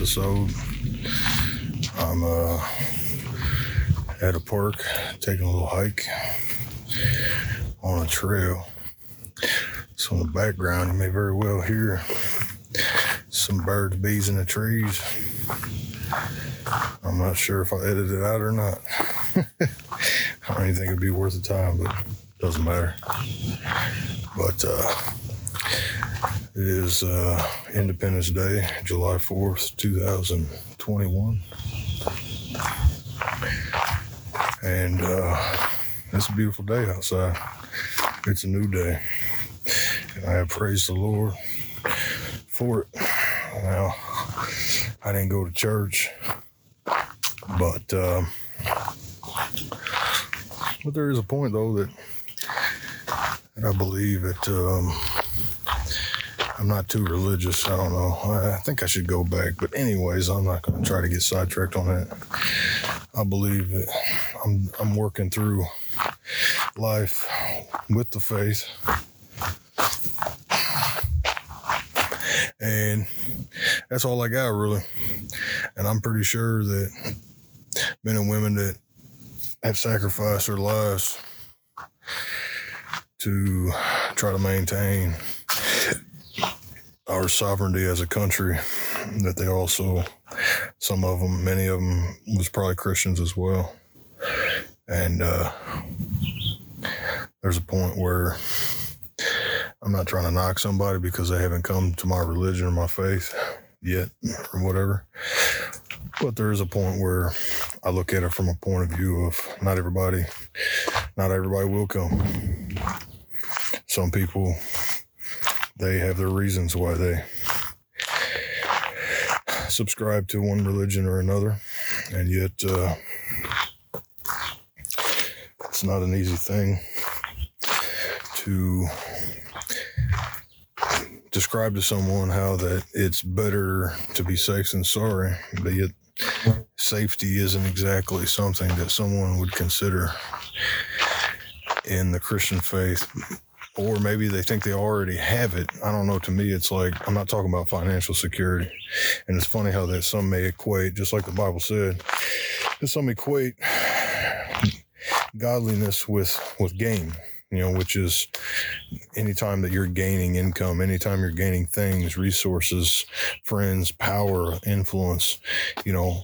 episode. I'm uh, at a park taking a little hike on a trail. So in the background, you may very well hear some birds, bees in the trees. I'm not sure if I edited it out or not. I don't even think it'd be worth the time, but doesn't matter. But uh, it is uh, Independence Day, July 4th, 2021. And uh, it's a beautiful day outside. It's a new day. And I have praised the Lord for it. Now, I didn't go to church, but um, but there is a point though that, that I believe that um, I'm not too religious. I don't know. I, I think I should go back, but anyways, I'm not going to try to get sidetracked on that. I believe that I'm I'm working through life with the faith. And that's all I got really. And I'm pretty sure that men and women that have sacrificed their lives to try to maintain our sovereignty as a country, that they also, some of them, many of them was probably Christians as well. And uh, there's a point where I'm not trying to knock somebody because they haven't come to my religion or my faith yet or whatever. But there is a point where I look at it from a point of view of not everybody, not everybody will come. Some people, they have their reasons why they subscribe to one religion or another. And yet, uh, it's not an easy thing to describe to someone how that it's better to be safe than sorry, but yet safety isn't exactly something that someone would consider in the Christian faith. Or maybe they think they already have it. I don't know. To me, it's like I'm not talking about financial security. And it's funny how that some may equate, just like the Bible said, that some equate godliness with with gain you know, which is anytime that you're gaining income, anytime you're gaining things, resources, friends, power, influence, you know,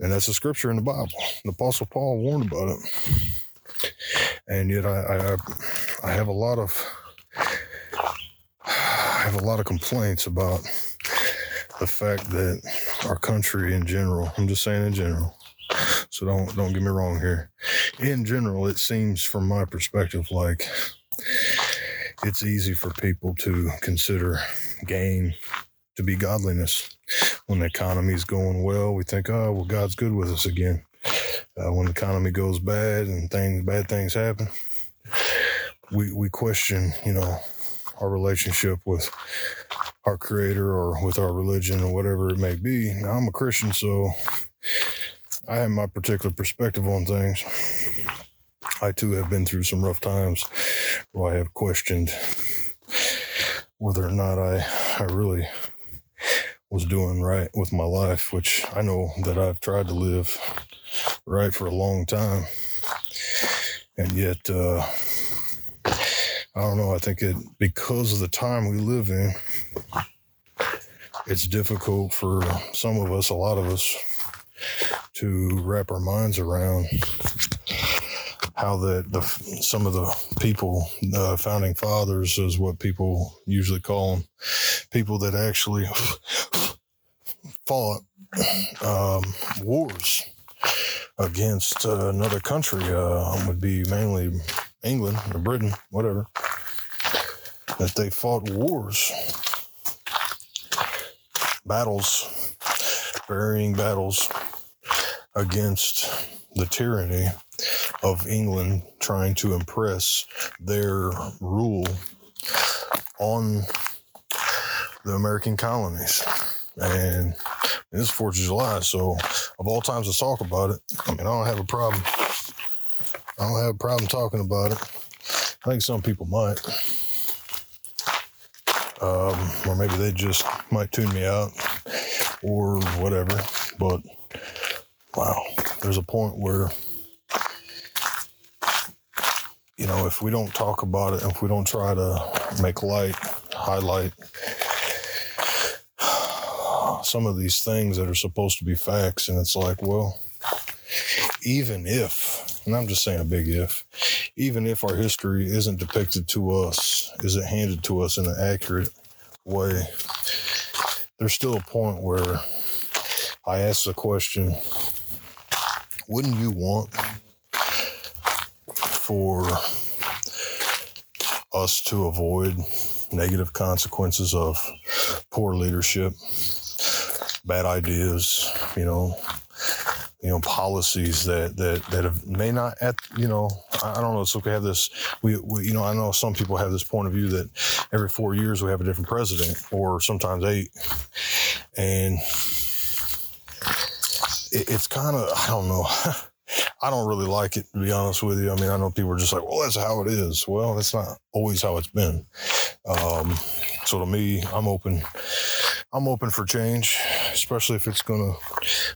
and that's a scripture in the Bible. The Apostle Paul warned about it. And yet I, I, I have a lot of, I have a lot of complaints about the fact that our country in general, I'm just saying in general, so don't don't get me wrong here. In general, it seems from my perspective like it's easy for people to consider gain to be godliness. When the economy is going well, we think, oh, well, God's good with us again. Uh, when the economy goes bad and things, bad things happen, we we question, you know, our relationship with our Creator or with our religion or whatever it may be. Now, I'm a Christian, so I have my particular perspective on things. I too have been through some rough times where I have questioned whether or not I, I really was doing right with my life, which I know that I've tried to live right for a long time. And yet, uh, I don't know, I think it, because of the time we live in, it's difficult for some of us, a lot of us, to wrap our minds around how the, the some of the people, the founding fathers, is what people usually call them, people that actually fought um, wars against uh, another country. Uh, would be mainly England or Britain, whatever. That they fought wars, battles, varying battles against the tyranny of England trying to impress their rule on the American colonies. And it's 4th of July, so of all times to talk about it, I mean, I don't have a problem. I don't have a problem talking about it. I think some people might. Um, or maybe they just might tune me out or whatever. But wow, there's a point where, you know, if we don't talk about it, if we don't try to make light, highlight some of these things that are supposed to be facts, and it's like, well, even if, and I'm just saying a big if, even if our history isn't depicted to us, isn't handed to us in an accurate way, there's still a point where I ask the question wouldn't you want for us to avoid negative consequences of poor leadership, bad ideas, you know, you know policies that that that have, may not at you know I don't know so we have this we, we you know I know some people have this point of view that every four years we have a different president or sometimes eight. And it, it's kind of I don't know. I don't really like it to be honest with you. I mean I know people are just like well that's how it is. Well that's not always how it's been. Um, so to me I'm open I'm open for change, especially if it's going to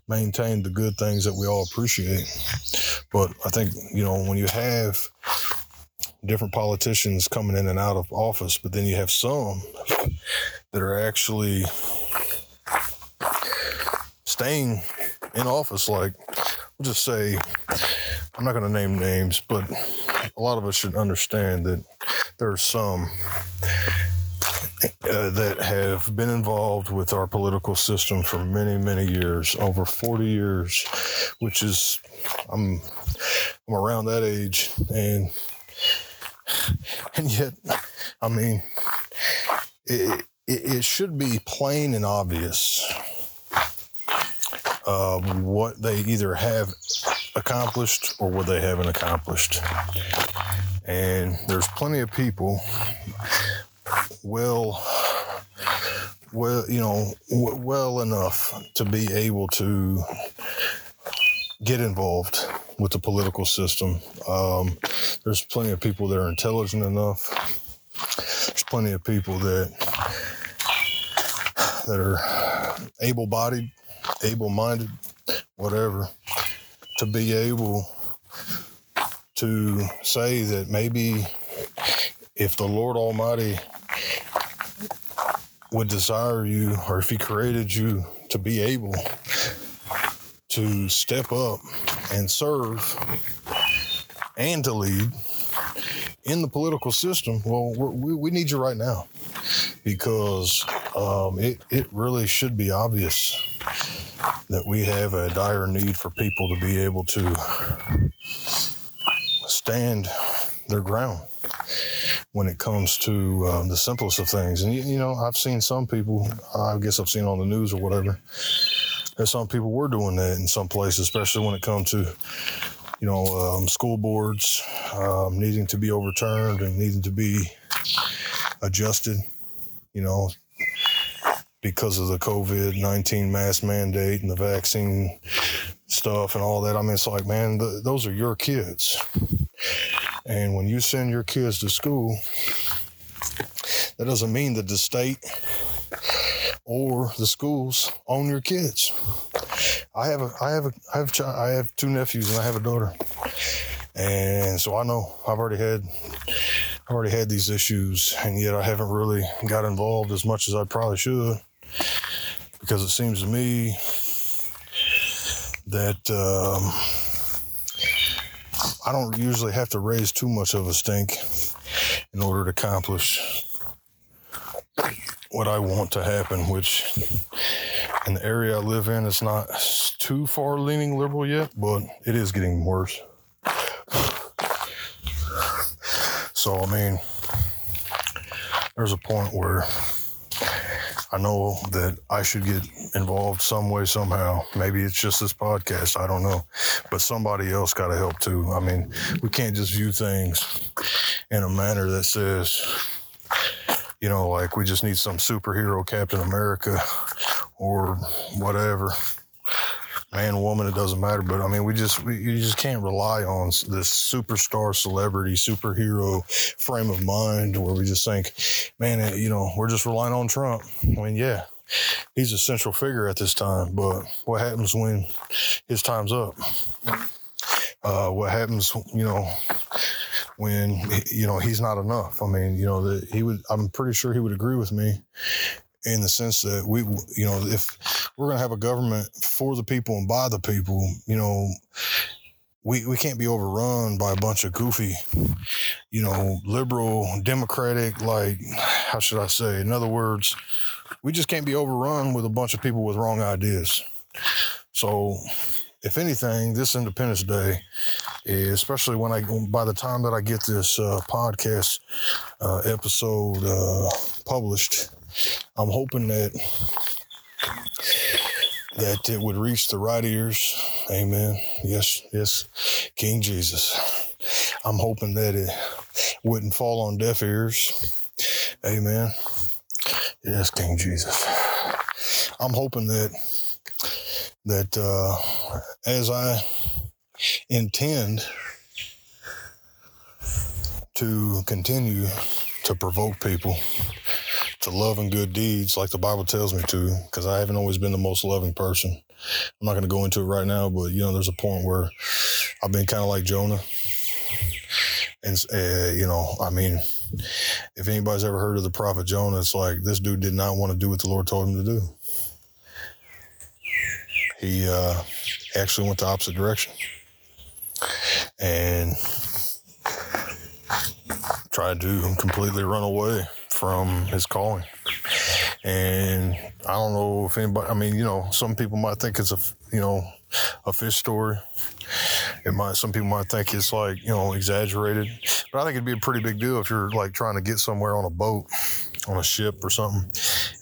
maintain the good things that we all appreciate. But I think, you know, when you have different politicians coming in and out of office, but then you have some that are actually staying in office, like, we'll just say, I'm not going to name names, but a lot of us should understand that there are some uh, that have been involved with our political system for many, many years, over 40 years, which is, I'm, I'm around that age. And, and yet, I mean, it, it, it should be plain and obvious uh, what they either have accomplished or what they haven't accomplished. And there's plenty of people well well you know w- well enough to be able to get involved with the political system. Um, there's plenty of people that are intelligent enough. There's plenty of people that that are able-bodied able-minded whatever to be able to say that maybe if the Lord Almighty would desire you, or if He created you to be able to step up and serve and to lead in the political system, well, we we need you right now. Because um, it, it really should be obvious that we have a dire need for people to be able to stand their ground when it comes to um, the simplest of things. And, you, you, know, I've seen some people, I guess I've seen on the news or whatever, that some people were doing that in some places, especially when it comes to, you know, um, school boards um, needing to be overturned and needing to be adjusted, you know, because of the COVID 19 mask mandate and the vaccine stuff and all that. I mean, it's like, man, the, those are your kids. And when you send your kids to school, that doesn't mean that the state or the schools own your kids. I have a, I have a, I have, I have two nephews and I have a daughter, and so I know I've already had, I've already had these issues, and yet I haven't really got involved as much as I probably should, because it seems to me that. Um, I don't usually have to raise too much of a stink in order to accomplish what I want to happen, which in the area I live in, it's not too far leaning liberal yet, but it is getting worse. So, I mean, there's a point where I know that I should get involved some way, somehow. Maybe it's just this podcast. I don't know. But somebody else got to help too. I mean, we can't just view things in a manner that says, you know, like we just need some superhero Captain America or whatever. Man, woman, it doesn't matter. But I mean, we just we, you just can't rely on this superstar, celebrity, superhero frame of mind where we just think, man, you know, we're just relying on Trump. I mean, yeah, he's a central figure at this time, but what happens when his time's up? Uh, what happens, you know, when you know he's not enough? I mean, you know, that he would. I'm pretty sure he would agree with me in the sense that we, you know, if we're going to have a government for the people and by the people, you know, we, we can't be overrun by a bunch of goofy, you know, liberal, democratic, like, how should I say? In other words, we just can't be overrun with a bunch of people with wrong ideas. So, if anything, this Independence Day, especially when I, by the time that I get this uh, podcast uh, episode uh, published, I'm hoping that that it would reach the right ears. Amen. Yes, yes, King Jesus. I'm hoping that it wouldn't fall on deaf ears. Amen. Yes, King Jesus. I'm hoping that that uh, as I intend to continue to provoke people to love and good deeds like the Bible tells me to, because I haven't always been the most loving person. I'm not going to go into it right now, but you know, there's a point where I've been kind of like Jonah. And, uh, you know, I mean, if anybody's ever heard of the prophet Jonah, it's like this dude did not want to do what the Lord told him to do. He uh, actually went the opposite direction and tried to completely run away from his calling. And I don't know if anybody, I mean, you know, some people might think it's a, you know, a fish story. It might, some people might think it's like, you know, exaggerated, but I think it'd be a pretty big deal if you're like trying to get somewhere on a boat, on a ship or something.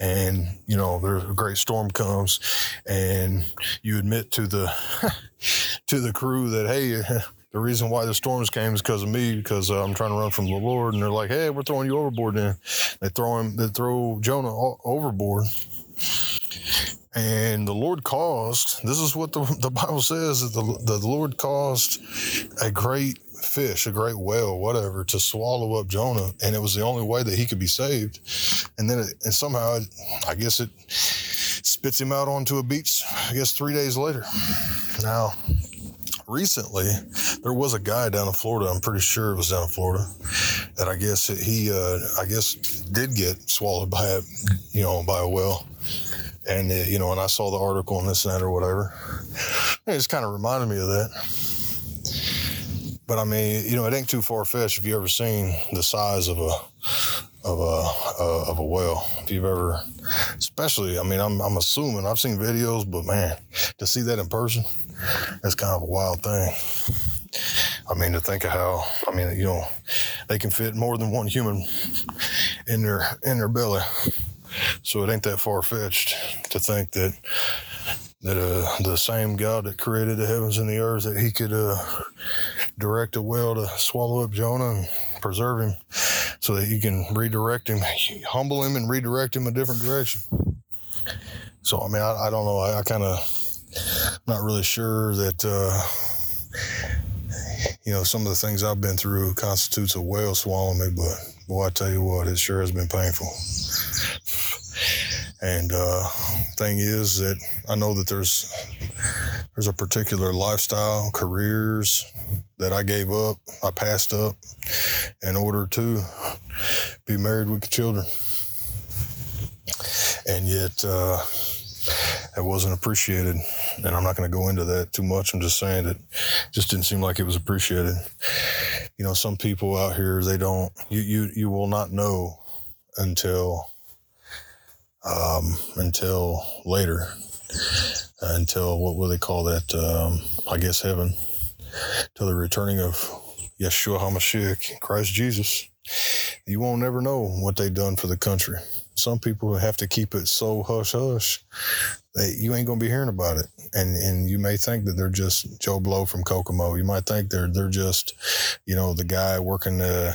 And, you know, there's a great storm comes and you admit to the, to the crew that, hey, the reason why the storms came is because of me, because uh, I'm trying to run from the Lord. And they're like, hey, we're throwing you overboard then. They throw him, they throw Jonah overboard. And the Lord caused, this is what the, the Bible says, that the, the Lord caused a great fish, a great whale, whatever, to swallow up Jonah. And it was the only way that he could be saved. And then, it, and somehow, it, I guess it spits him out onto a beach, I guess three days later. Now, recently there was a guy down in Florida. I'm pretty sure it was down in Florida that I guess he, uh, I guess did get swallowed by a, you know, by a whale. And, uh, you know, and I saw the article and this and that or whatever. It just kind of reminded me of that. But I mean, you know, it ain't too far fetched. If you ever seen the size of a, of a, uh, of a whale, if you've ever, especially, I mean, I'm, I'm assuming I've seen videos, but man, to see that in person, that's kind of a wild thing. I mean, to think of how, I mean, you know, they can fit more than one human in their in their belly. So it ain't that far fetched to think that that uh, the same God that created the heavens and the earth that He could uh, direct a whale to swallow up Jonah and preserve him, so that He can redirect him, humble him, and redirect him a different direction. So I mean, I, I don't know. I, I kind of not really sure that uh, you know some of the things I've been through constitutes a whale swallowing me, but boy, I tell you what, it sure has been painful. And uh, thing is that I know that there's there's a particular lifestyle, careers that I gave up, I passed up in order to be married with children. And yet, uh, it wasn't appreciated. And I'm not going to go into that too much. I'm just saying that it just didn't seem like it was appreciated. You know, some people out here, they don't, you, you, you will not know until, um, until later, until what will they call that? Um, I guess heaven, till the returning of Yeshua HaMashiach, Christ Jesus. You won't ever know what they've done for the country. Some people have to keep it so hush hush they, you ain't gonna be hearing about it. And and you may think that they're just Joe Blow from Kokomo. You might think they're they're just, you know, the guy working uh,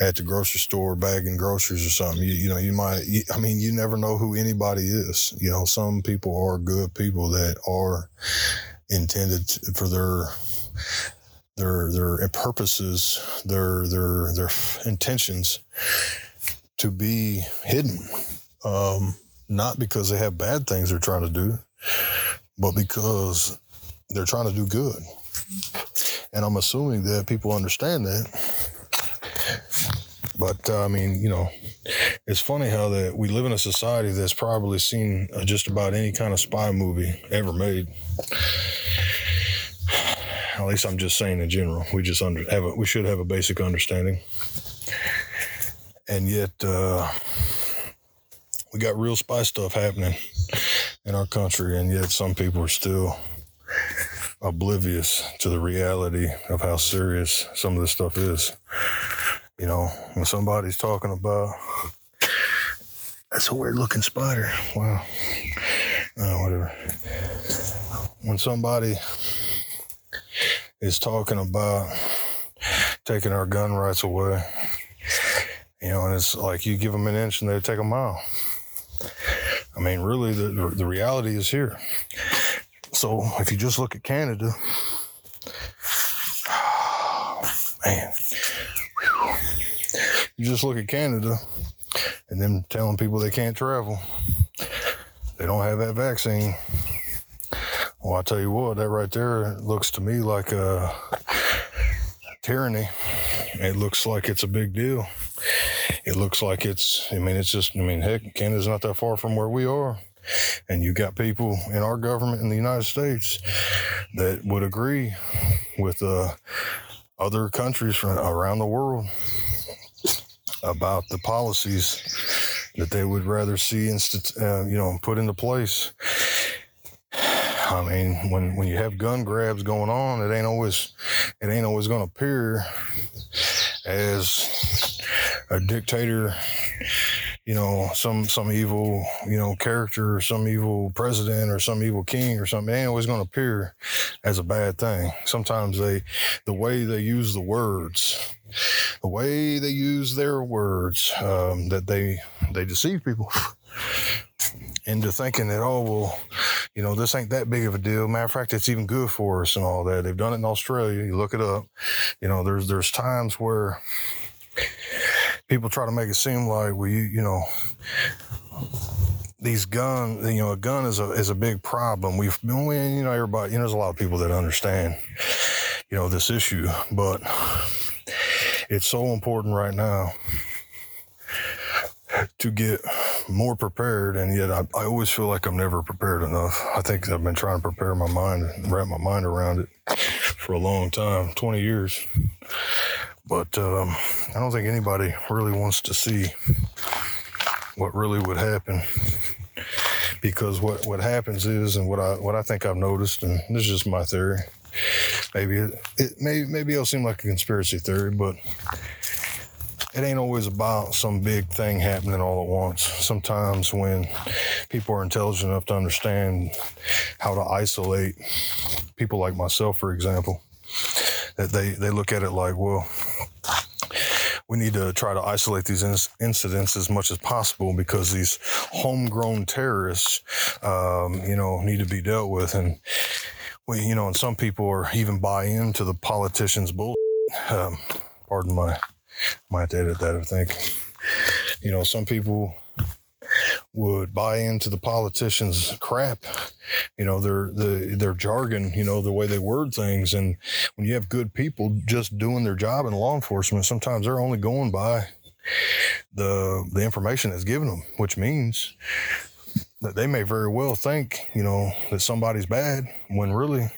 at the grocery store bagging groceries or something. You, you know, you might. You, I mean, you never know who anybody is. You know, some people are good people that are intended for their their their purposes, their their their intentions to be hidden. Um, not because they have bad things they're trying to do, but because they're trying to do good. And I'm assuming that people understand that. But uh, I mean, you know, it's funny how that we live in a society that's probably seen uh, just about any kind of spy movie ever made. At least I'm just saying in general. We just under, have a, we should have a basic understanding. And yet, uh, we got real spy stuff happening in our country, and yet some people are still oblivious to the reality of how serious some of this stuff is. You know, when somebody's talking about that's a weird looking spider. Wow. Oh, whatever. When somebody is talking about taking our gun rights away, you know, and it's like you give them an inch and they take a mile. I mean, really, the, the, reality is here. So if you just look at Canada, man, you just look at Canada and them telling people they can't travel. They don't have that vaccine. Well, I tell you what, that right there looks to me like a tyranny. It looks like it's a big deal it looks like it's, I mean, it's just, I mean, heck, Canada's not that far from where we are. And you got people in our government in the United States that would agree with uh, other countries from around the world about the policies that they would rather see, inst- uh, you know, put into place. I mean, when when you have gun grabs going on, it ain't always it ain't always going to appear as a dictator, you know, some some evil, you know, character or some evil president or some evil king or something, ain't always going to appear as a bad thing. Sometimes they, the way they use the words, the way they use their words, um, that they they deceive people into thinking that oh well, you know, this ain't that big of a deal. Matter of fact, it's even good for us and all that. They've done it in Australia. You look it up. You know, there's there's times where people try to make it seem like well you you know these guns you know a gun is a is a big problem we've been you know everybody you know there's a lot of people that understand you know this issue but it's so important right now to get more prepared and yet I, I always feel like i'm never prepared enough i think i've been trying to prepare my mind wrap my mind around it for a long time 20 years but um, I don't think anybody really wants to see what really would happen. Because what, what happens is, and what I what I think I've noticed, and this is just my theory. Maybe it, it may maybe it'll seem like a conspiracy theory, but it ain't always about some big thing happening all at once. Sometimes when people are intelligent enough to understand how to isolate people like myself, for example, that they, they look at it like, well, we need to try to isolate these incidents as much as possible because these homegrown terrorists, um, you know, need to be dealt with. And we, you know, and some people are even buy into the politicians' bull. Um, pardon my, might edit that. I think, you know, some people would buy into the politicians' crap, you know, their the their jargon, you know, the way they word things. And when you have good people just doing their job in law enforcement, sometimes they're only going by the the information that's given them, which means that they may very well think, you know, that somebody's bad when really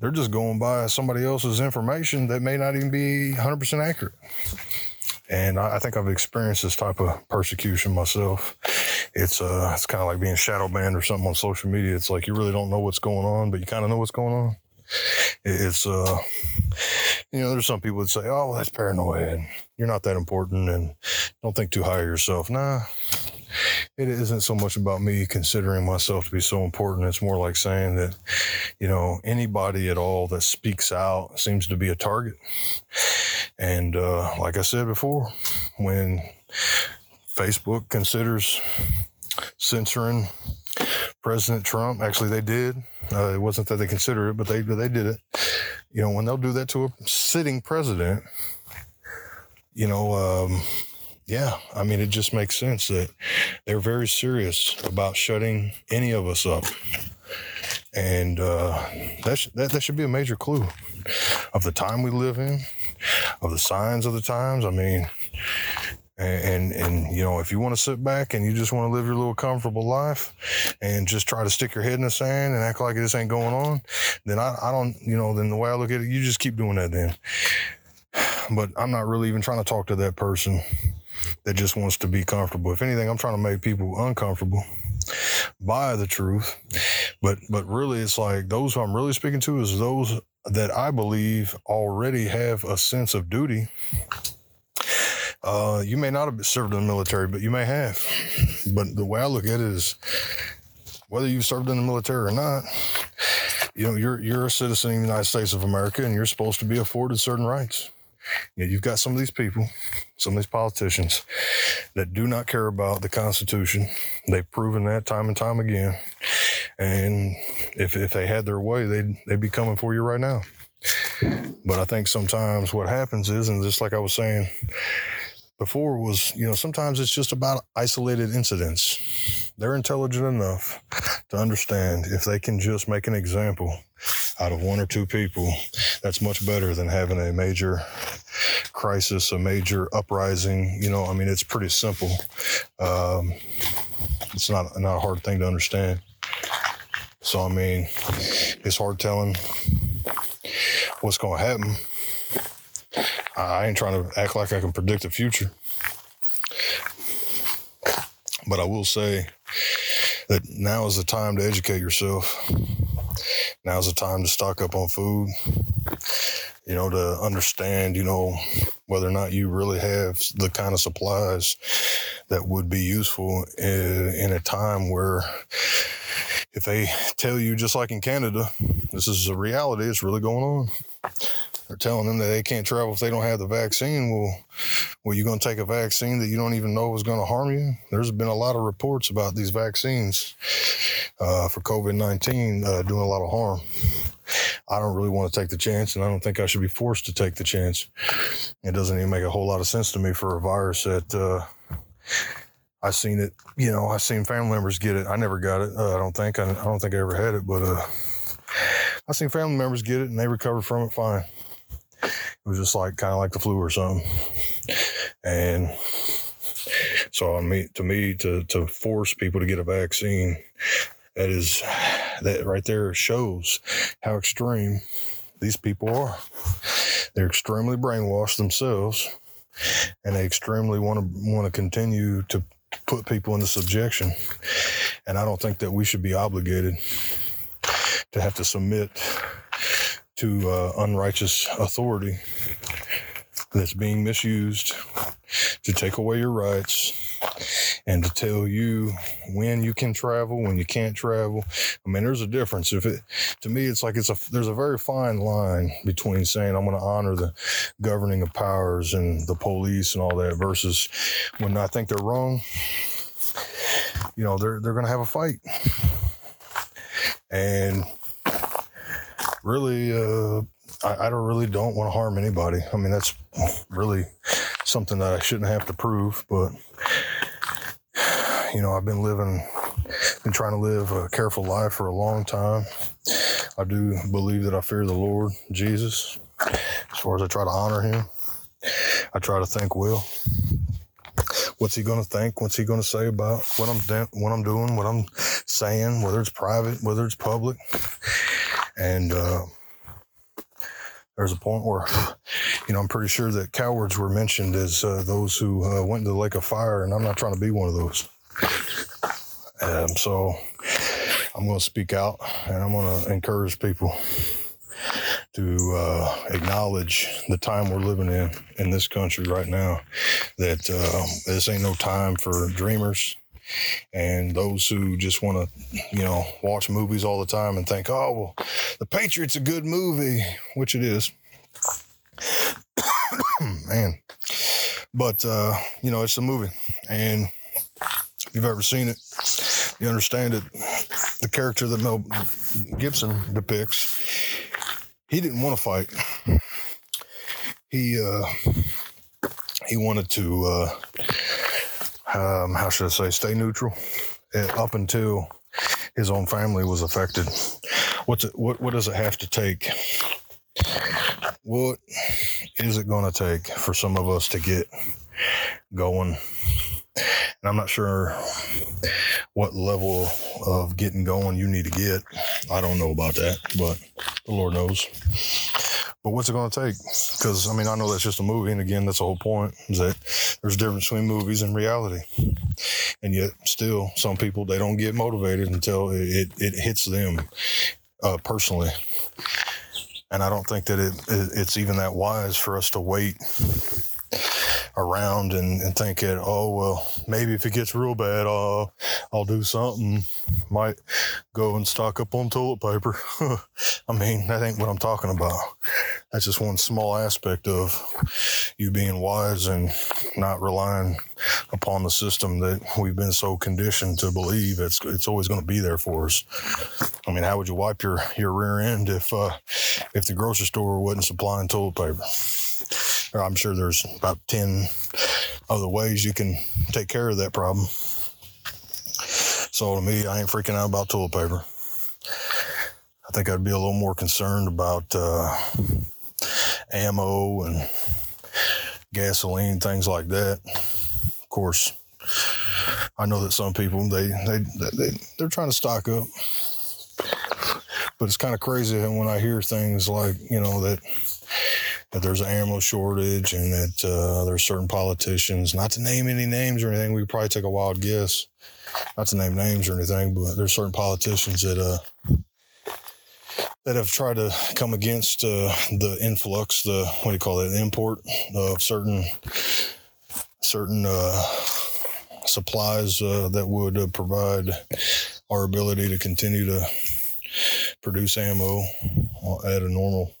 they're just going by somebody else's information that may not even be 100% accurate. And I, I think I've experienced this type of persecution myself. It's uh, it's kind of like being shadow banned or something on social media. It's like you really don't know what's going on, but you kind of know what's going on. It's uh, you know, there's some people that say, "Oh, that's paranoia, and you're not that important, and don't think too high of yourself." Nah, it isn't so much about me considering myself to be so important. It's more like saying that, you know, anybody at all that speaks out seems to be a target. And uh, like I said before, when Facebook considers censoring President Trump, actually they did. Uh, it wasn't that they considered it, but they they did it. You know, when they'll do that to a sitting president, you know, um, yeah, I mean, it just makes sense that they're very serious about shutting any of us up. And uh, that, sh- that, that should be a major clue of the time we live in, of the signs of the times. I mean, and, and, and you know, if you want to sit back and you just want to live your little comfortable life and just try to stick your head in the sand and act like this ain't going on, then I, I don't, you know, then the way I look at it, you just keep doing that then. But I'm not really even trying to talk to that person that just wants to be comfortable. If anything, I'm trying to make people uncomfortable by the truth. But but really it's like those who I'm really speaking to is those that I believe already have a sense of duty. Uh, you may not have served in the military, but you may have. But the way I look at it is whether you've served in the military or not, you know, you're you're a citizen of the United States of America and you're supposed to be afforded certain rights. You know, you've got some of these people, some of these politicians that do not care about the Constitution. They've proven that time and time again. And if, if they had their way, they'd, they'd be coming for you right now. But I think sometimes what happens is, and just like I was saying before, was, you know, sometimes it's just about isolated incidents. They're intelligent enough to understand if they can just make an example out of one or two people, that's much better than having a major crisis, a major uprising. You know, I mean, it's pretty simple. Um, it's not not a hard thing to understand. So I mean, it's hard telling what's going to happen. I ain't trying to act like I can predict the future, but I will say that now is the time to educate yourself. Now's the time to stock up on food. You know, to understand, you know, whether or not you really have the kind of supplies that would be useful in, in a time where if they tell you, just like in Canada, this is a reality, it's really going on. They're telling them that they can't travel if they don't have the vaccine. Well, well, you're going to take a vaccine that you don't even know is going to harm you. There's been a lot of reports about these vaccines uh, for COVID 19 uh, doing a lot of harm. I don't really want to take the chance, and I don't think I should be forced to take the chance. It doesn't even make a whole lot of sense to me for a virus that uh, I seen it. You know, I seen family members get it. I never got it. Uh, I don't think. I, I, don't think I ever had it, but uh, I seen family members get it, and they recovered from it fine. It was just like kind of like the flu or something, and so to me, to to force people to get a vaccine, that is that right there shows how extreme these people are. They're extremely brainwashed themselves, and they extremely want to want to continue to put people into subjection. And I don't think that we should be obligated to have to submit to uh, unrighteous authority that's being misused to take away your rights and to tell you when you can travel, when you can't travel. I mean, there's a difference. If it, to me, it's like it's a, there's a very fine line between saying I'm going to honor the governing of powers and the police and all that versus when I think they're wrong, you know, they're, they're going to have a fight. And really, uh, I, I don't really don't want to harm anybody. I mean, that's really something that I shouldn't have to prove, but you know, I've been living, been trying to live a careful life for a long time. I do believe that I fear the Lord Jesus. As far as I try to honor Him, I try to think well. What's He going to think? What's He going to say about what I'm de- what I'm doing, what I'm saying, whether it's private, whether it's public, and. Uh, there's a point where, you know, I'm pretty sure that cowards were mentioned as uh, those who uh, went into the lake of fire, and I'm not trying to be one of those. Um, so I'm going to speak out and I'm going to encourage people to uh, acknowledge the time we're living in in this country right now. That uh, this ain't no time for dreamers. And those who just want to, you know, watch movies all the time and think, oh, well, The Patriot's a good movie, which it is. Man. But, uh, you know, it's a movie. And if you've ever seen it, you understand it. The character that Mel Gibson depicts, he didn't want to fight. He, uh, he wanted to, uh, um, how should I say, stay neutral uh, up until his own family was affected. What's it, what, what does it have to take? What is it going to take for some of us to get going? And I'm not sure what level of getting going you need to get. I don't know about that, but the Lord knows. But what's it going to take? Because I mean, I know that's just a movie, and again, that's the whole point is that there's a difference between movies and reality. And yet, still, some people they don't get motivated until it it, it hits them uh, personally. And I don't think that it, it it's even that wise for us to wait around and, and thinking, oh well, maybe if it gets real bad, I'll I'll do something. Might go and stock up on toilet paper. I mean, that ain't what I'm talking about. That's just one small aspect of you being wise and not relying upon the system that we've been so conditioned to believe it's it's always going to be there for us. I mean, how would you wipe your your rear end if uh, if the grocery store wasn't supplying toilet paper? I'm sure there's about 10 other ways you can take care of that problem. So to me, I ain't freaking out about toilet paper. I think I'd be a little more concerned about uh, ammo and gasoline, things like that. Of course, I know that some people they they, they they're trying to stock up, but it's kind of crazy when I hear things like you know that that there's an ammo shortage and that uh, there's certain politicians, not to name any names or anything, we probably take a wild guess, not to name names or anything, but there's certain politicians that uh, that have tried to come against uh, the influx, the what do you call it, import of certain certain uh, supplies uh, that would uh, provide our ability to continue to produce ammo at a normal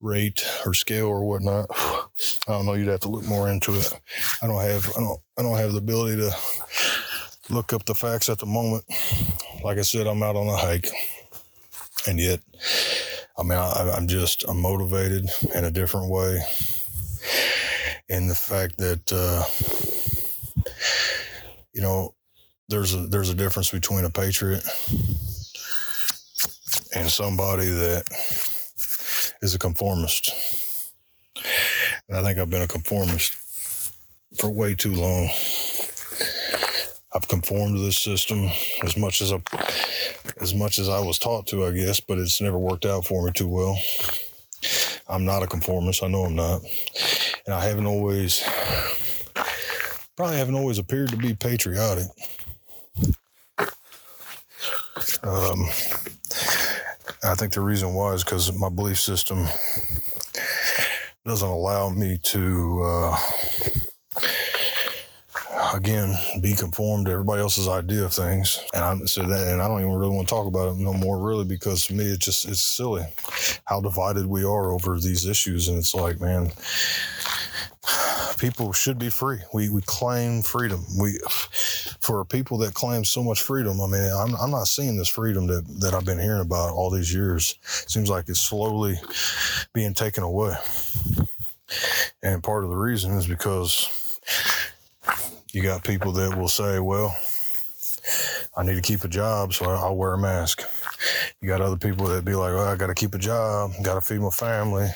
rate or scale or whatnot. I don't know. You'd have to look more into it. I don't have. I don't. I don't have the ability to look up the facts at the moment. Like I said, I'm out on a hike, and yet, I mean, I, I'm just I'm motivated in a different way. In the fact that uh, you know, there's a there's a difference between a patriot and somebody that is a conformist. And I think I've been a conformist for way too long. I've conformed to this system as much as I, as much as I was taught to, I guess, but it's never worked out for me too well. I'm not a conformist. I know I'm not, and I haven't always, probably haven't always appeared to be patriotic. Um, I think the reason why is because my belief system doesn't allow me to, uh, again, be conformed to everybody else's idea of things. And I said that, and I don't even really want to talk about it no more, really, because to me, it's just it's silly how divided we are over these issues. And it's like, man, people should be free. We we claim freedom. We for people that claim so much freedom. I mean, I'm I'm not seeing this freedom that that I've been hearing about all these years. It seems like it's slowly being taken away. And part of the reason is because you got people that will say, "Well, I need to keep a job, so I'll wear a mask." You got other people that be like, well, I got to keep a job, got to feed my family.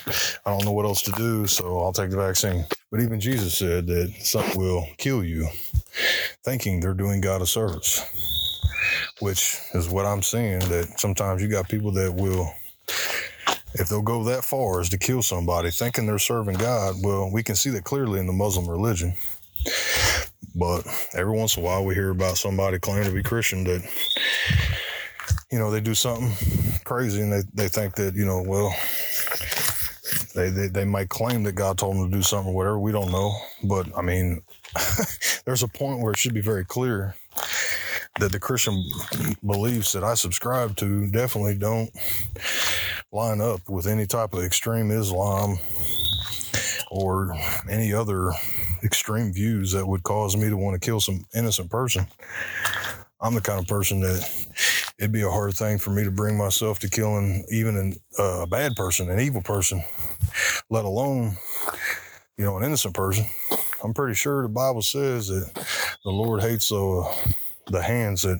I don't know what else to do, so I'll take the vaccine. But even Jesus said that something will kill you, thinking they're doing God a service, which is what I'm seeing. That sometimes you got people that will, if they'll go that far as to kill somebody, thinking they're serving God. Well, we can see that clearly in the Muslim religion. But every once in a while, we hear about somebody claiming to be Christian that you know, they do something crazy and they, they think that, you know, well, they, they, they might claim that God told them to do something or whatever. We don't know. But I mean, there's a point where it should be very clear that the Christian beliefs that I subscribe to definitely don't line up with any type of extreme Islam or any other extreme views that would cause me to want to kill some innocent person. I'm the kind of person that it'd be a hard thing for me to bring myself to killing even an, uh, a bad person, an evil person, let alone, you know, an innocent person. I'm pretty sure the Bible says that the Lord hates uh, the hands that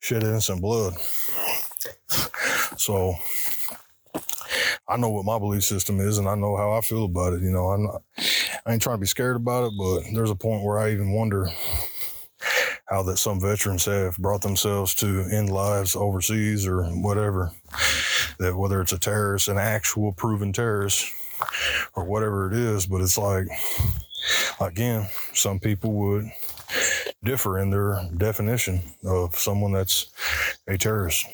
shed innocent blood. So I know what my belief system is and I know how I feel about it. You know, I'm not, I ain't trying to be scared about it, but there's a point where I even wonder how that some veterans have brought themselves to end lives overseas or whatever. That whether it's a terrorist, an actual proven terrorist, or whatever it is, but it's like, again, some people would differ in their definition of someone that's a terrorist.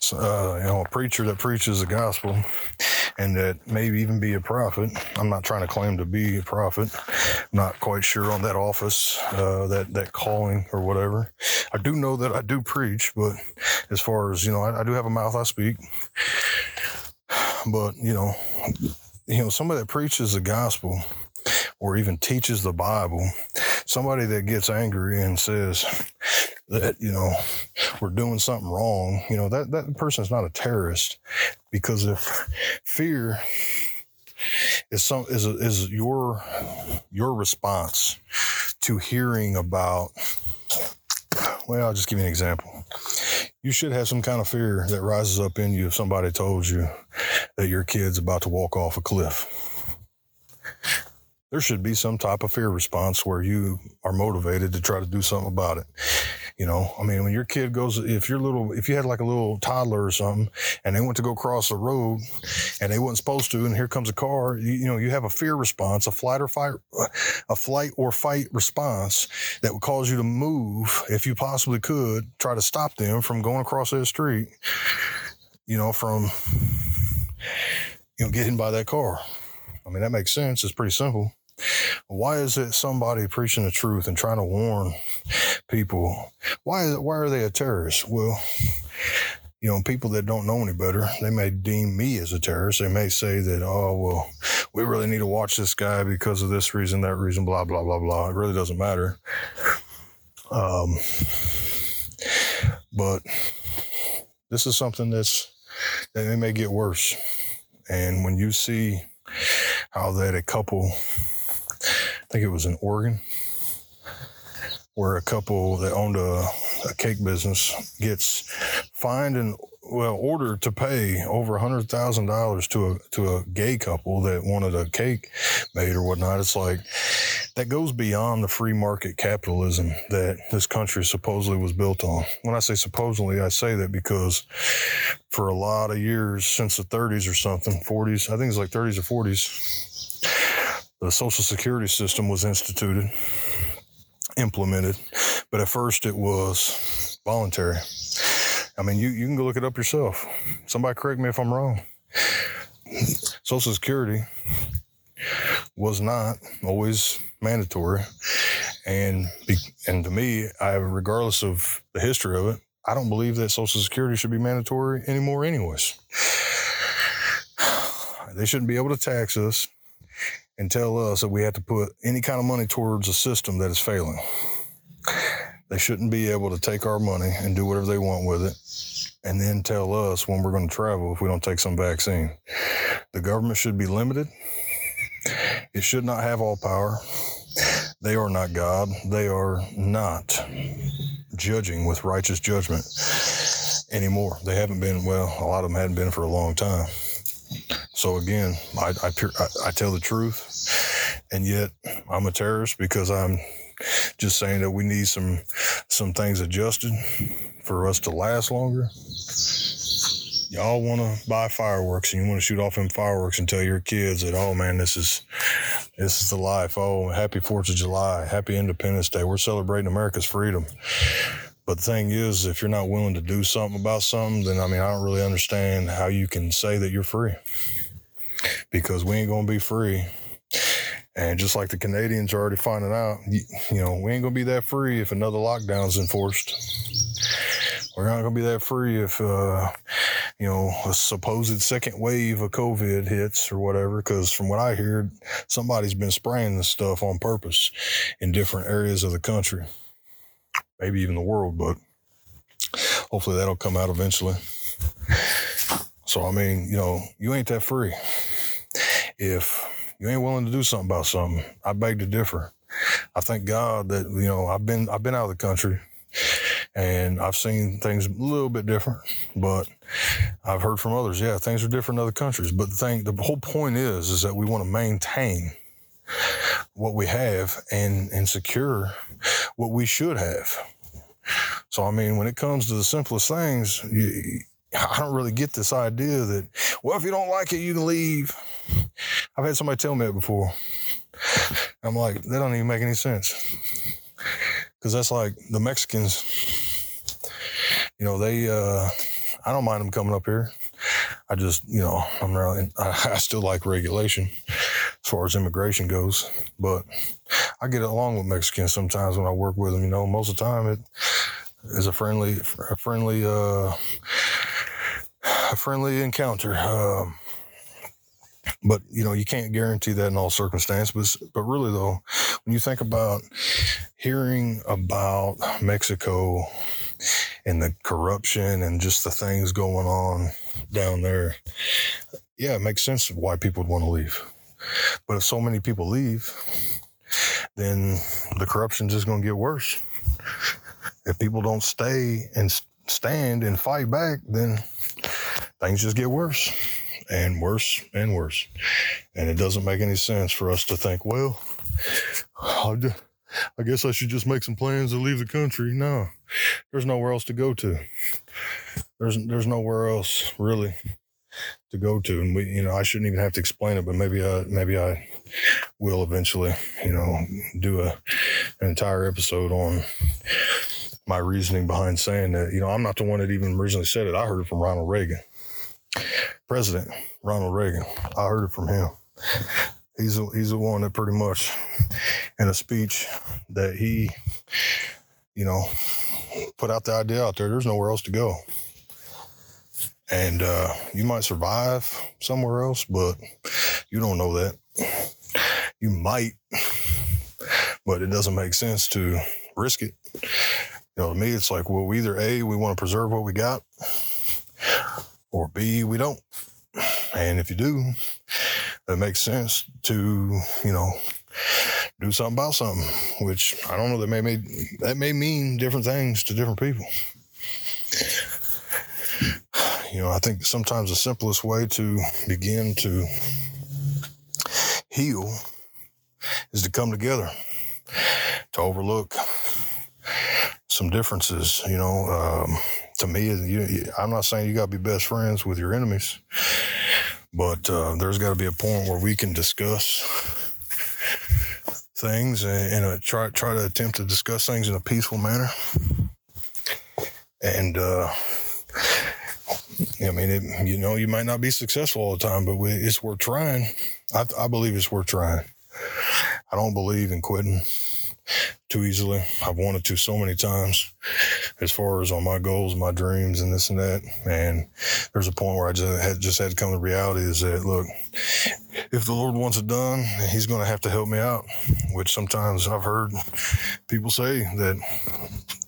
So, uh, you know, a preacher that preaches the gospel and that maybe even be a prophet. I'm not trying to claim to be a prophet. I'm not quite sure on that office, uh, that that calling or whatever. I do know that I do preach, but as far as you know, I, I do have a mouth I speak. But you know, you know, somebody that preaches the gospel or even teaches the Bible, somebody that gets angry and says that, you know, we're doing something wrong, you know, that, that person's not a terrorist because if fear is some is is your your response to hearing about well, I'll just give you an example. You should have some kind of fear that rises up in you if somebody told you that your kid's about to walk off a cliff there should be some type of fear response where you are motivated to try to do something about it. You know, I mean, when your kid goes, if you're little, if you had like a little toddler or something and they went to go cross the road and they wasn't supposed to, and here comes a car, you, you know, you have a fear response, a flight or fight, a flight or fight response that would cause you to move if you possibly could try to stop them from going across that street, you know, from, you know, getting by that car. I mean, that makes sense. It's pretty simple. Why is it somebody preaching the truth and trying to warn people? Why is it, why are they a terrorist? Well, you know, people that don't know any better, they may deem me as a terrorist. They may say that, oh, well, we really need to watch this guy because of this reason, that reason, blah, blah, blah, blah. It really doesn't matter. Um, but this is something that's, that it may get worse. And when you see how that a couple think it was in Oregon, where a couple that owned a, a cake business gets fined and well ordered to pay over a hundred thousand dollars to a to a gay couple that wanted a cake made or whatnot. It's like that goes beyond the free market capitalism that this country supposedly was built on. When I say supposedly, I say that because for a lot of years since the 30s or something, 40s, I think it's like 30s or 40s the Social Security system was instituted, implemented, but at first it was voluntary. I mean, you, you can go look it up yourself. Somebody correct me if I'm wrong. Social Security was not always mandatory. And, and to me, I, regardless of the history of it, I don't believe that Social Security should be mandatory anymore, anyways. They shouldn't be able to tax us and tell us that we have to put any kind of money towards a system that is failing. They shouldn't be able to take our money and do whatever they want with it and then tell us when we're going to travel if we don't take some vaccine. The government should be limited. It should not have all power. They are not God. They are not judging with righteous judgment anymore. They haven't been, well, a lot of them hadn't been for a long time. So again, I, I, I, tell the truth, and yet I'm a terrorist because I'm just saying that we need some some things adjusted for us to last longer. Y'all want to buy fireworks and you want to shoot off them fireworks and tell your kids that, oh man, this is this is the life. Oh, happy Fourth of July, happy Independence Day. We're celebrating America's freedom. But the thing is, if you're not willing to do something about something, then I mean, I don't really understand how you can say that you're free because we ain't going to be free. And just like the Canadians are already finding out, you, you know, we ain't going to be that free if another lockdown's enforced. We're not going to be that free if, uh, you know, a supposed second wave of COVID hits or whatever. Because from what I hear, somebody's been spraying this stuff on purpose in different areas of the country, maybe even the world. But hopefully that'll come out eventually. So, I mean, you know, you ain't that free. If you ain't willing to do something about something, I beg to differ. I thank God that, you know, I've been, I've been out of the country and I've seen things a little bit different, but I've heard from others, yeah, things are different in other countries. But the thing, the whole point is, is that we want to maintain what we have and and secure what we should have. So I mean, when it comes to the simplest things, you, I don't really get this idea that well, if you don't like it, you can leave. I've had somebody tell me that before. I'm like, that don't even make any sense because that's like the Mexicans. You know, they. uh I don't mind them coming up here. I just, you know, I'm really, I, I still like regulation as far as immigration goes, but I get along with Mexicans sometimes when I work with them. You know, most of the time it is a friendly, a friendly, uh, a friendly encounter. Um, but you know you can't guarantee that in all circumstances but, but really though when you think about hearing about mexico and the corruption and just the things going on down there yeah it makes sense why people would want to leave but if so many people leave then the corruption's just going to get worse if people don't stay and stand and fight back then things just get worse and worse and worse. And it doesn't make any sense for us to think, well, I guess I should just make some plans to leave the country. No, there's nowhere else to go to. There's there's nowhere else really to go to, and we, you know, I shouldn't even have to explain it, but maybe I maybe I will eventually, you know, do a an entire episode on my reasoning behind saying that. You know, I'm not the one that even originally said it. I heard it from Ronald Reagan. President Ronald Reagan. I heard it from him. He's a, he's the one that pretty much, in a speech that he, you know, put out the idea out there. There's nowhere else to go, and uh, you might survive somewhere else, but you don't know that. You might, but it doesn't make sense to risk it. You know, to me, it's like, well, either A, we want to preserve what we got, or B, we don't. And if you do, it makes sense to, you know, do something about something, which I don't know that may, may that may mean different things to different people. You know, I think sometimes the simplest way to begin to heal is to come together, to overlook some differences, you know, um, to me, you, I'm not saying you got to be best friends with your enemies, but uh, there's got to be a point where we can discuss things and, and try try to attempt to discuss things in a peaceful manner. And uh, I mean, it, you know, you might not be successful all the time, but it's worth trying. I, I believe it's worth trying. I don't believe in quitting too easily. I've wanted to so many times as far as on my goals, my dreams, and this and that. And there's a point where I just had, just had to come to reality is that, look, if the Lord wants it done, He's going to have to help me out, which sometimes I've heard people say that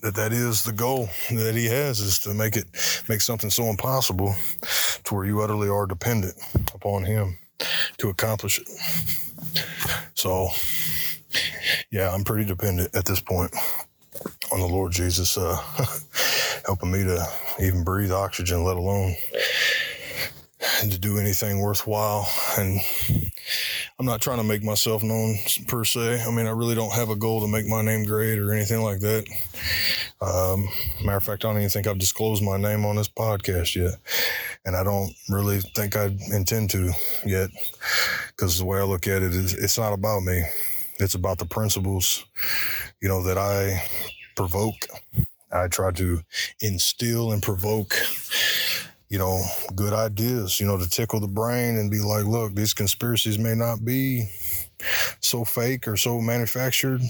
that that is the goal that He has is to make it make something so impossible to where you utterly are dependent upon Him to accomplish it. So yeah, I'm pretty dependent at this point on the Lord Jesus uh, helping me to even breathe oxygen, let alone to do anything worthwhile. And I'm not trying to make myself known per se. I mean, I really don't have a goal to make my name great or anything like that. Um, matter of fact, I don't even think I've disclosed my name on this podcast yet. And I don't really think I intend to yet because the way I look at it is it's not about me. It's about the principles, you know, that I provoke. I try to instill and provoke you know, good ideas, you know, to tickle the brain and be like, look, these conspiracies may not be so fake or so manufactured,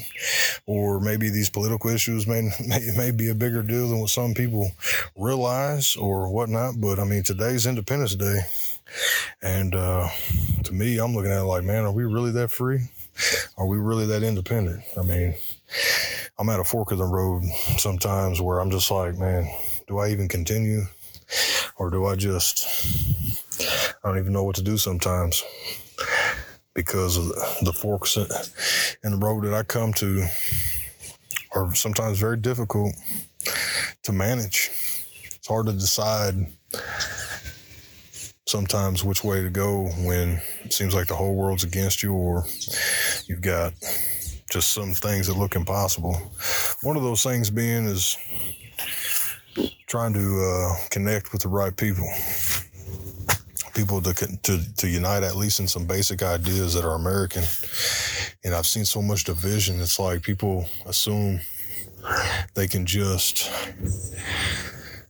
or maybe these political issues may, may, may be a bigger deal than what some people realize or whatnot. But I mean, today's Independence Day. And uh, to me, I'm looking at it like, man, are we really that free? Are we really that independent? I mean, I'm at a fork of the road sometimes where I'm just like, man, do I even continue? Or do I just, I don't even know what to do sometimes because of the forks in the road that I come to are sometimes very difficult to manage. It's hard to decide sometimes which way to go when it seems like the whole world's against you or you've got just some things that look impossible. One of those things being is trying to uh, connect with the right people, people to, to to unite at least in some basic ideas that are American. And I've seen so much division. It's like people assume they can just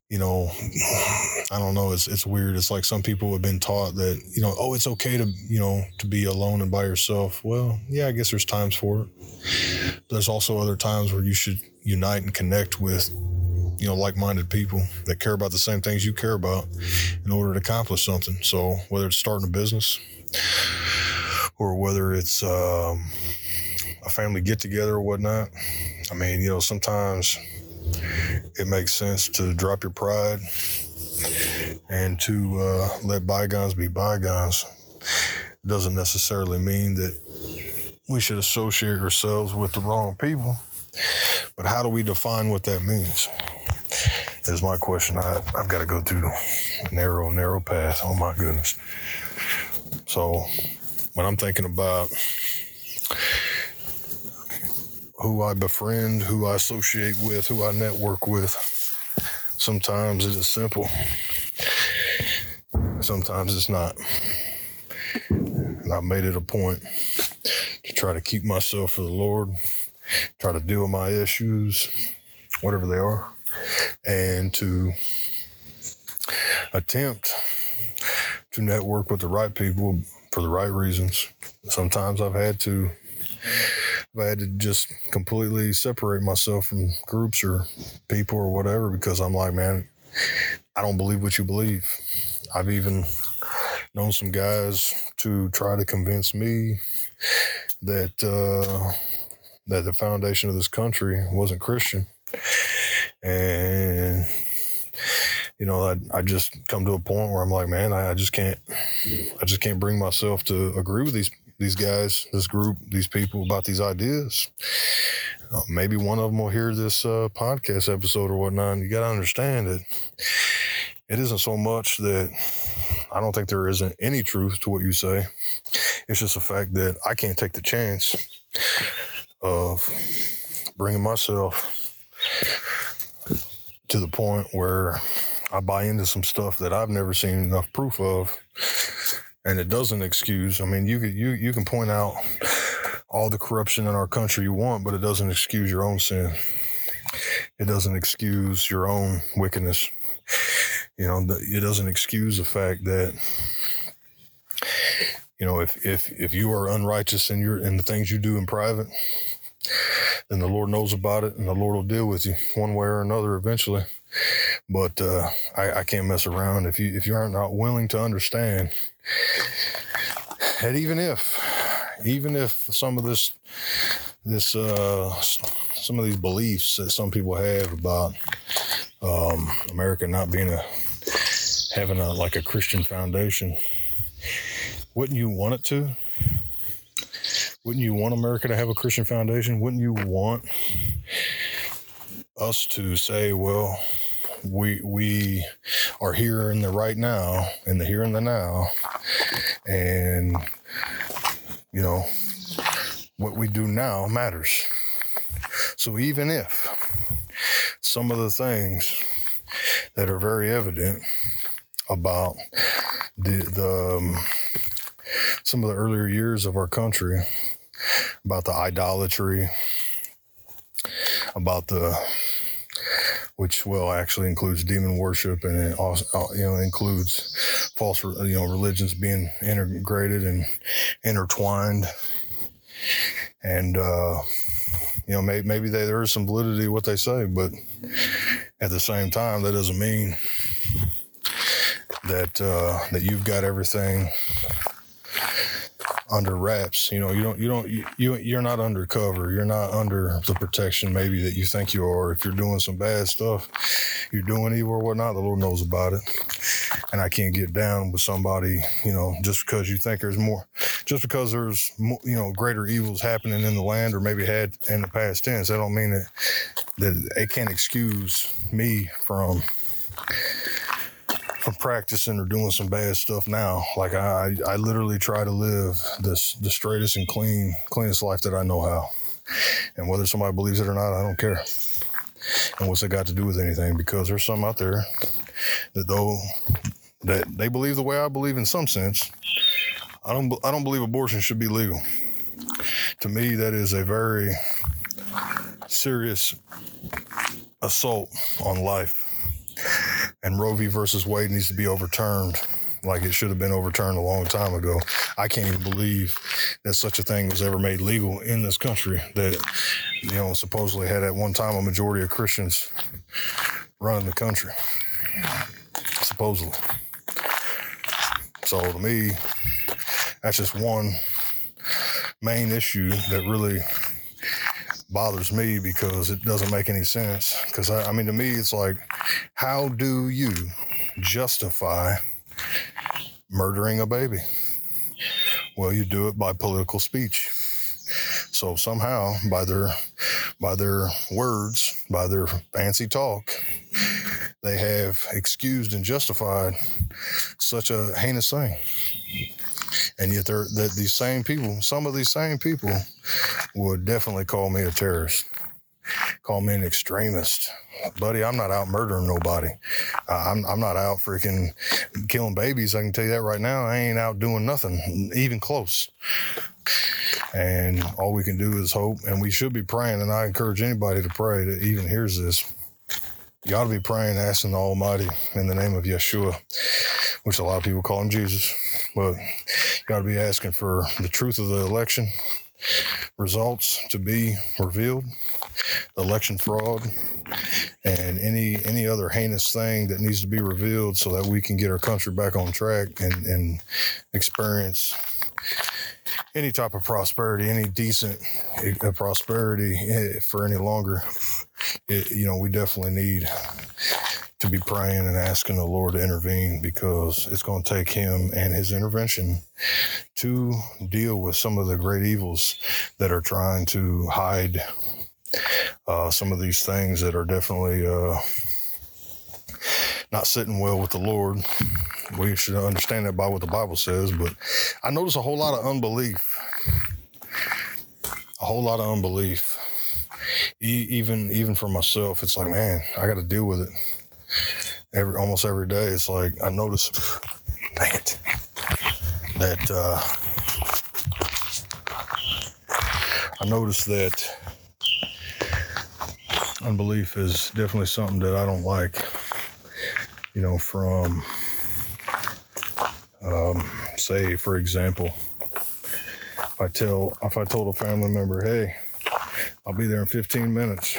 you know, I don't know. It's it's weird. It's like some people have been taught that you know, oh, it's okay to you know to be alone and by yourself. Well, yeah, I guess there's times for it. There's also other times where you should unite and connect with you know like-minded people that care about the same things you care about in order to accomplish something. So whether it's starting a business or whether it's um, a family get together or whatnot, I mean, you know, sometimes it makes sense to drop your pride and to uh, let bygones be bygones. It doesn't necessarily mean that we should associate ourselves with the wrong people. But how do we define what that means? Is my question. I, I've got to go through a narrow, narrow path. Oh my goodness. So when I'm thinking about who I befriend, who I associate with, who I network with. Sometimes it is simple. Sometimes it's not. And I've made it a point to try to keep myself for the Lord, try to deal with my issues, whatever they are, and to attempt to network with the right people for the right reasons. Sometimes I've had to I had to just completely separate myself from groups or people or whatever because I'm like, man, I don't believe what you believe. I've even known some guys to try to convince me that uh, that the foundation of this country wasn't Christian, and you know, I I just come to a point where I'm like, man, I, I just can't, I just can't bring myself to agree with these these guys, this group, these people about these ideas. Uh, maybe one of them will hear this uh, podcast episode or whatnot. You got to understand that it isn't so much that I don't think there isn't any truth to what you say. It's just the fact that I can't take the chance of bringing myself to the point where I buy into some stuff that I've never seen enough proof of and it doesn't excuse. I mean, you could you you can point out all the corruption in our country you want, but it doesn't excuse your own sin. It doesn't excuse your own wickedness. You know, it doesn't excuse the fact that you know if if if you are unrighteous in your in the things you do in private, then the Lord knows about it, and the Lord will deal with you one way or another eventually. But uh, I, I can't mess around if you if you aren't willing to understand and even if, even if some of this, this, uh, some of these beliefs that some people have about um, America not being a, having a like a Christian foundation, wouldn't you want it to? Wouldn't you want America to have a Christian foundation? Wouldn't you want us to say, well, we we are here in the right now, in the here and the now, and you know what we do now matters. So even if some of the things that are very evident about the the um, some of the earlier years of our country about the idolatry about the which well actually includes demon worship and it also uh, you know includes false you know religions being integrated and intertwined. And uh you know maybe, maybe they, there is some validity to what they say but at the same time that doesn't mean that uh that you've got everything under wraps. You know, you don't, you don't, you, you you're not undercover. You're not under the protection maybe that you think you are. If you're doing some bad stuff, you're doing evil or whatnot, the Lord knows about it. And I can't get down with somebody, you know, just because you think there's more, just because there's, more, you know, greater evils happening in the land or maybe had in the past tense. That don't mean that, that it can't excuse me from from practicing or doing some bad stuff now. Like I, I literally try to live this the straightest and clean, cleanest life that I know how. And whether somebody believes it or not, I don't care. And what's it got to do with anything? Because there's some out there that though that they believe the way I believe in some sense. I don't I don't believe abortion should be legal. To me, that is a very serious assault on life and Roe v. versus Wade needs to be overturned like it should have been overturned a long time ago. I can't even believe that such a thing was ever made legal in this country that, you know, supposedly had at one time a majority of Christians running the country. Supposedly. So to me, that's just one main issue that really bothers me because it doesn't make any sense. Because I, I mean, to me, it's like, how do you justify murdering a baby? Well, you do it by political speech. So somehow, by their by their words, by their fancy talk, they have excused and justified such a heinous thing. And yet, they're that these same people, some of these same people, would definitely call me a terrorist, call me an extremist. Buddy, I'm not out murdering nobody. Uh, I'm, I'm not out freaking killing babies. I can tell you that right now. I ain't out doing nothing, even close. And all we can do is hope, and we should be praying. And I encourage anybody to pray that even hears this. You ought to be praying, asking the Almighty in the name of Yeshua, which a lot of people call him Jesus. But you got to be asking for the truth of the election results to be revealed, election fraud, and any any other heinous thing that needs to be revealed so that we can get our country back on track and, and experience any type of prosperity, any decent uh, prosperity eh, for any longer. It, you know, we definitely need to be praying and asking the Lord to intervene because it's going to take Him and His intervention to deal with some of the great evils that are trying to hide uh, some of these things that are definitely uh, not sitting well with the Lord. We should understand that by what the Bible says, but I notice a whole lot of unbelief. A whole lot of unbelief. E- even even for myself, it's like, man, I got to deal with it every almost every day. It's like I notice, dang it, that uh, I notice that unbelief is definitely something that I don't like. You know, from um, say, for example, if I tell if I told a family member, "Hey, I'll be there in 15 minutes,"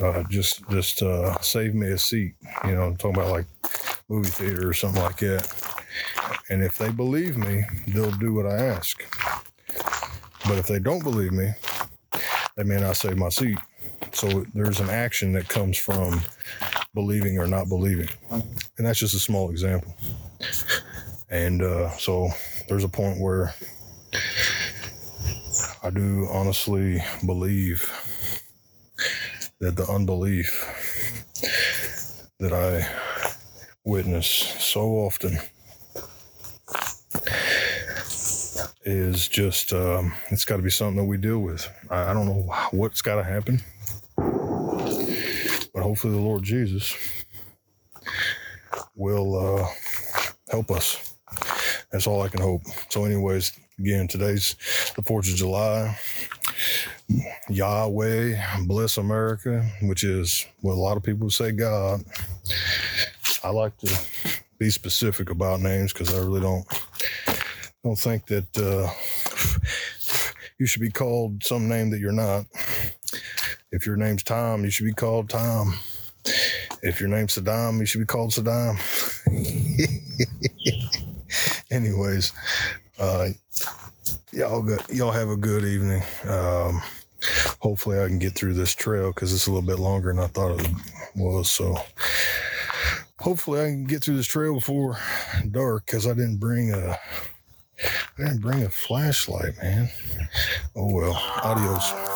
uh, just just uh, save me a seat. You know, I'm talking about like movie theater or something like that. And if they believe me, they'll do what I ask. But if they don't believe me, they may not save my seat. So there's an action that comes from believing or not believing. And that's just a small example. And uh, so there's a point where I do honestly believe that the unbelief that I witness so often is just um, it's got to be something that we deal with. I, I don't know what's got to happen, hopefully the Lord Jesus will uh, help us. That's all I can hope. So, anyways, again, today's the 4th of July. Yahweh, bless America, which is what a lot of people say God. I like to be specific about names because I really don't don't think that uh, you should be called some name that you're not. If your name's Tom, you should be called Tom. If your name's Saddam, you should be called Saddam. Anyways, uh, y'all got, y'all have a good evening. Um, hopefully, I can get through this trail because it's a little bit longer than I thought it was. So, hopefully, I can get through this trail before dark because I didn't bring a I didn't bring a flashlight, man. Oh well. Adios.